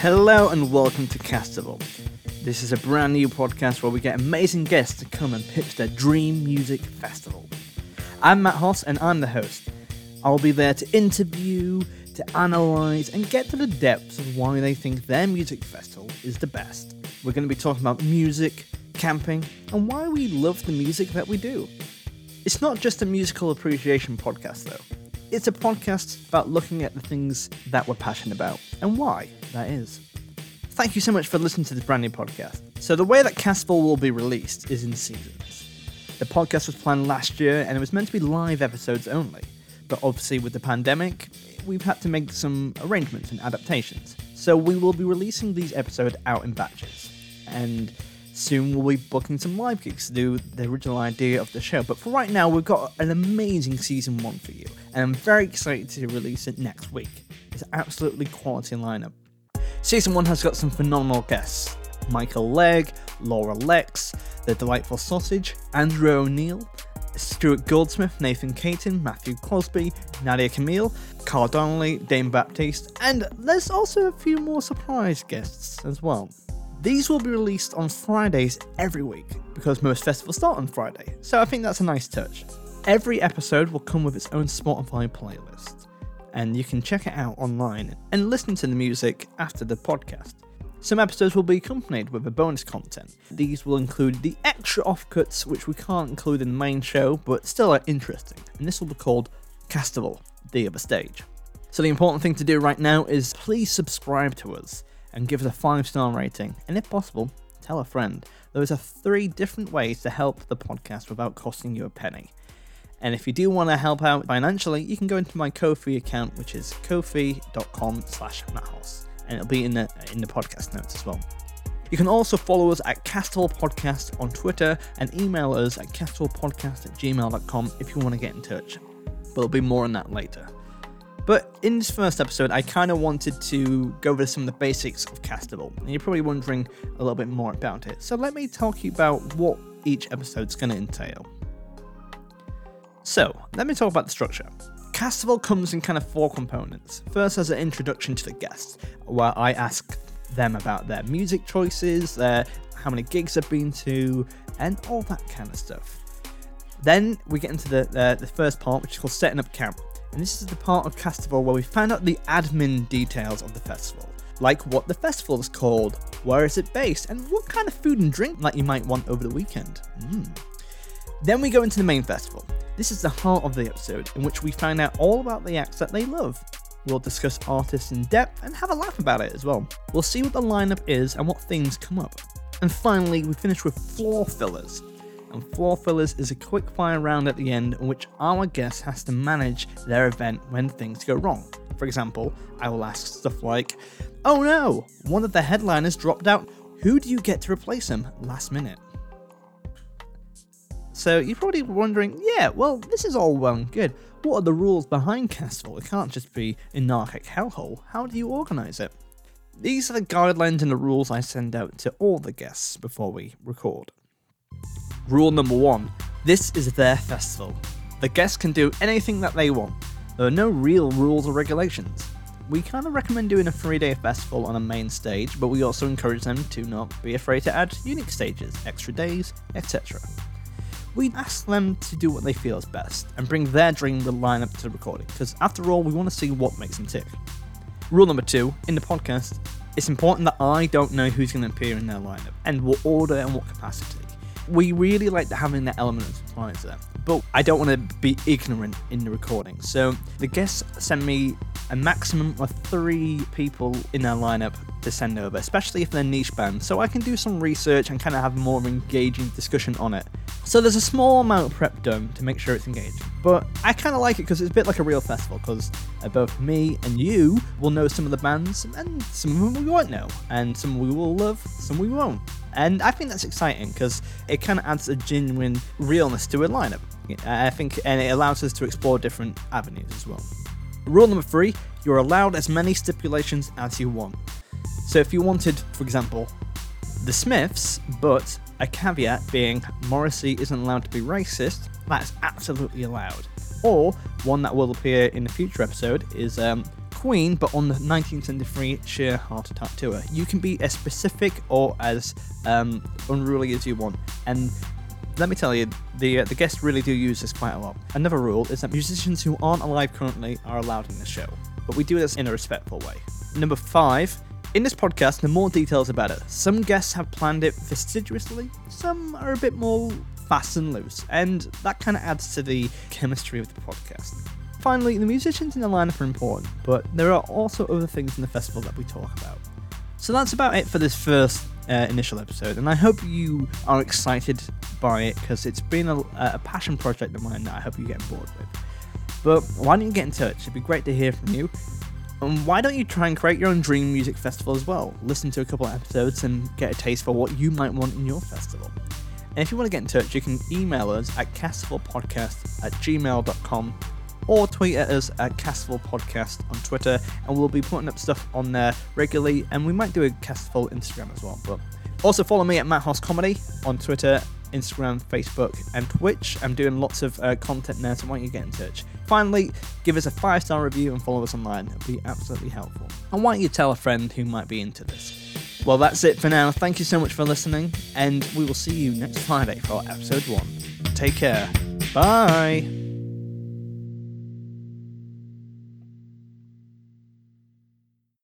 Hello and welcome to Castival. This is a brand new podcast where we get amazing guests to come and pitch their dream music festival. I'm Matt Hoss and I'm the host. I'll be there to interview, to analyse, and get to the depths of why they think their music festival is the best. We're going to be talking about music, camping, and why we love the music that we do. It's not just a musical appreciation podcast, though. It's a podcast about looking at the things that we're passionate about and why that is. Thank you so much for listening to this brand new podcast. So, the way that Castival will be released is in seasons. The podcast was planned last year and it was meant to be live episodes only. But obviously, with the pandemic, we've had to make some arrangements and adaptations. So, we will be releasing these episodes out in batches. And soon we'll be booking some live gigs to do the original idea of the show. But for right now, we've got an amazing season one for you, and I'm very excited to release it next week. It's absolutely quality lineup. Season one has got some phenomenal guests Michael Legge, Laura Lexx, The Delightful Sausage, Andrew O'Neill, Stuart Goldsmith, Nathan Caton, Matthew Crosby, Nadia Kamil, Carl Donnelly, Dane Baptiste, and there's also a few more surprise guests as well. These will be released on Fridays every week because most festivals start on Friday, so I think that's a nice touch. Every episode will come with its own Spotify playlist, and you can check it out online and listen to the music after the podcast. Some episodes will be accompanied with a bonus content. These will include the extra offcuts, which we can't include in the main show, but still are interesting, and this will be called Castival, the other stage. So the important thing to do right now is please subscribe to us and give us a 5 star rating, and if possible, tell a friend. Those are three different ways to help the podcast without costing you a penny. And if you do want to help out financially, you can go into my Ko-fi account, which is kofi.com slash and it'll be in the, in the podcast notes as well. You can also follow us at Castival Podcast on Twitter and email us at castivalpodcast at gmail.com if you want to get in touch. But there'll be more on that later. But in this first episode, I kind of wanted to go over some of the basics of Castival, and you're probably wondering a little bit more about it. So let me talk you about what each episode's going to entail. So, let me talk about the structure. Castival comes in kind of four components. First, as an introduction to the guests, where I ask them about their music choices, their how many gigs they've been to, and all that kind of stuff. Then we get into the, the, the first part, which is called setting up camp and this is the part of Castival where we find out the admin details of the festival, like what the festival is called, where is it based, and what kind of food and drink that you might want over the weekend. Mm. Then we go into the main festival. This is the heart of the episode, in which we find out all about the acts that they love. We'll discuss artists in depth and have a laugh about it as well. We'll see what the lineup is and what things come up. And finally, we finish with floor fillers, and floor fillers is a quick fire round at the end in which our guest has to manage their event when things go wrong. For example, I will ask stuff like, Oh no, one of the headliners dropped out. Who do you get to replace him last minute? So you're probably wondering, yeah, well, this is all well and good. What are the rules behind Castival? It can't just be anarchic hellhole. How do you organise it? These are the guidelines and the rules I send out to all the guests before we record. Rule number one this is their festival. The guests can do anything that they want. There are no real rules or regulations. We kind of recommend doing a three day festival on a main stage, but we also encourage them to not be afraid to add unique stages, extra days, etc. We ask them to do what they feel is best and bring their dream the lineup to the recording, because after all, we want to see what makes them tick. Rule number two in the podcast it's important that I don't know who's going to appear in their lineup and what order and what capacity we really like having that element of surprise there. But I don't want to be ignorant in the recording. So the guests send me a maximum of three people in their lineup to send over, especially if they're niche bands, so I can do some research and kind of have more engaging discussion on it. So there's a small amount of prep done to make sure it's engaging, but I kind of like it because it's a bit like a real festival because uh, both me and you will know some of the bands, and some of them we won't know, and some we will love, some we won't. And I think that's exciting because it kind of adds a genuine realness to a lineup. I think, and it allows us to explore different avenues as well. Rule number three you're allowed as many stipulations as you want. So if you wanted, for example, the Smiths, but a caveat being Morrissey isn't allowed to be racist, that's absolutely allowed. Or one that will appear in a future episode is um, But on the 1973 Sheer Heart Attack tour. You can be as specific or as um, unruly as you want, and let me tell you, the uh, the guests really do use this quite a lot. Another rule is that musicians who aren't alive currently are allowed in the show, but we do this in a respectful way. Number five. In this podcast, the more details about it. Some guests have planned it fastidiously, some are a bit more fast and loose, and that kind of adds to the chemistry of the podcast. Finally, the musicians in the lineup are important, but there are also other things in the festival that we talk about. So that's about it for this first uh, initial episode, and I hope you are excited by it because it's been a, a passion project of mine that I hope you get bored with. But why don't you get in touch? It'd be great to hear from you. And why don't you try and create your own dream music festival as well? Listen to a couple of episodes and get a taste for what you might want in your festival. And if you want to get in touch, you can email us at castivalpodcast at gmail.com or tweet at us at Castival Podcast on Twitter, and we'll be putting up stuff on there regularly, and we might do a Castival Instagram as well. But also follow me at Matt Hoss Comedy on Twitter, Instagram, Facebook, and Twitch. I'm doing lots of uh, content there, so why don't you get in touch? Finally, give us a five star review and follow us online. It'll be absolutely helpful. And why don't you tell a friend who might be into this? Well, that's it for now. Thank you so much for listening, and we will see you next Friday for episode one. Take care. Bye.